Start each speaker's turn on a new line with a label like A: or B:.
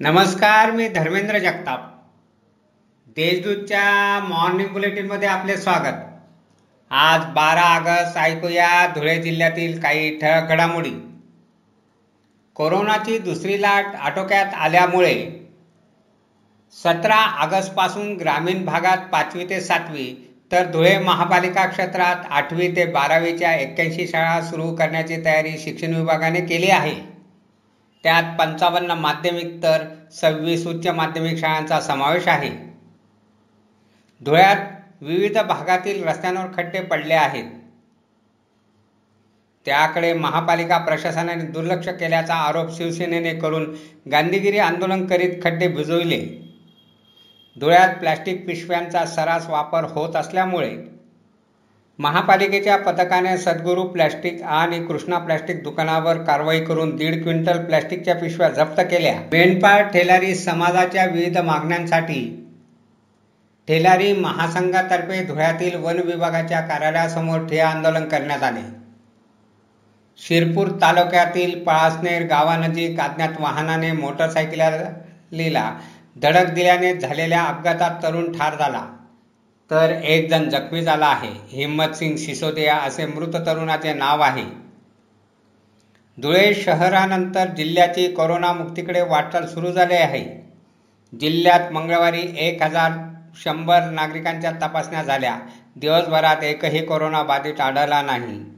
A: नमस्कार मी धर्मेंद्र जगताप. देशदूतच्या मॉर्निंग बुलेटिनमध्ये आपले स्वागत. आज बारा ऑगस्ट ऐकूया धुळे जिल्ह्यातील काही ठळक घडामोडी. कोरोनाची दुसरी लाट आटोक्यात आल्यामुळे सतरा ऑगस्टपासून ग्रामीण भागात पाचवी ते सातवी तर धुळे महापालिका क्षेत्रात आठवी ते बारावीच्या एक्क्याऐंशी शाळा सुरू करण्याची तयारी शिक्षण विभागाने केली आहे. त्यात पंचावन्न माध्यमिक तर सव्वीस उच्च माध्यमिक शाळांचा समावेश आहे. धुळ्यात विविध भागातील रस्त्यांवर खड्डे पडले आहेत. त्याकडे महापालिका प्रशासनाने दुर्लक्ष केल्याचा आरोप शिवसेनेने करून गांधीगिरी आंदोलन करीत खड्डे भिजविले. धुळ्यात प्लॅस्टिक पिशव्यांचा सरास वापर होत असल्यामुळे महापालिकेच्या पथकाने सद्गुरू प्लॅस्टिक आणि कृष्णा प्लॅस्टिक दुकानावर कारवाई करून दीड क्विंटल प्लॅस्टिकच्या पिशव्या जप्त केल्या. मेंढपाळ ठेलारी समाजाच्या विविध मागण्यांसाठी ठेलारी महासंघातर्फे धुळ्यातील वन विभागाच्या कार्यालयासमोर ठिया आंदोलन करण्यात आले. शिरपूर तालुक्यातील पळासनेर गावानजीक अज्ञात वाहनाने मोटरसायकलीला धडक दिल्याने झालेल्या अपघातात तरुण ठार झाला. तर एक जण जखमी झाला आहे. हिम्मत सिंग सिसोदिया असे मृत तरुणाचे नाव आहे. धुळे शहरानंतर जिल्ह्याची कोरोनामुक्तीकडे वाटचाल सुरू झाली आहे. जिल्ह्यात मंगळवारी एक हजार शंभर नागरिकांच्या तपासण्या झाल्या. दिवसभरात एकही कोरोना बाधित आढळला नाही.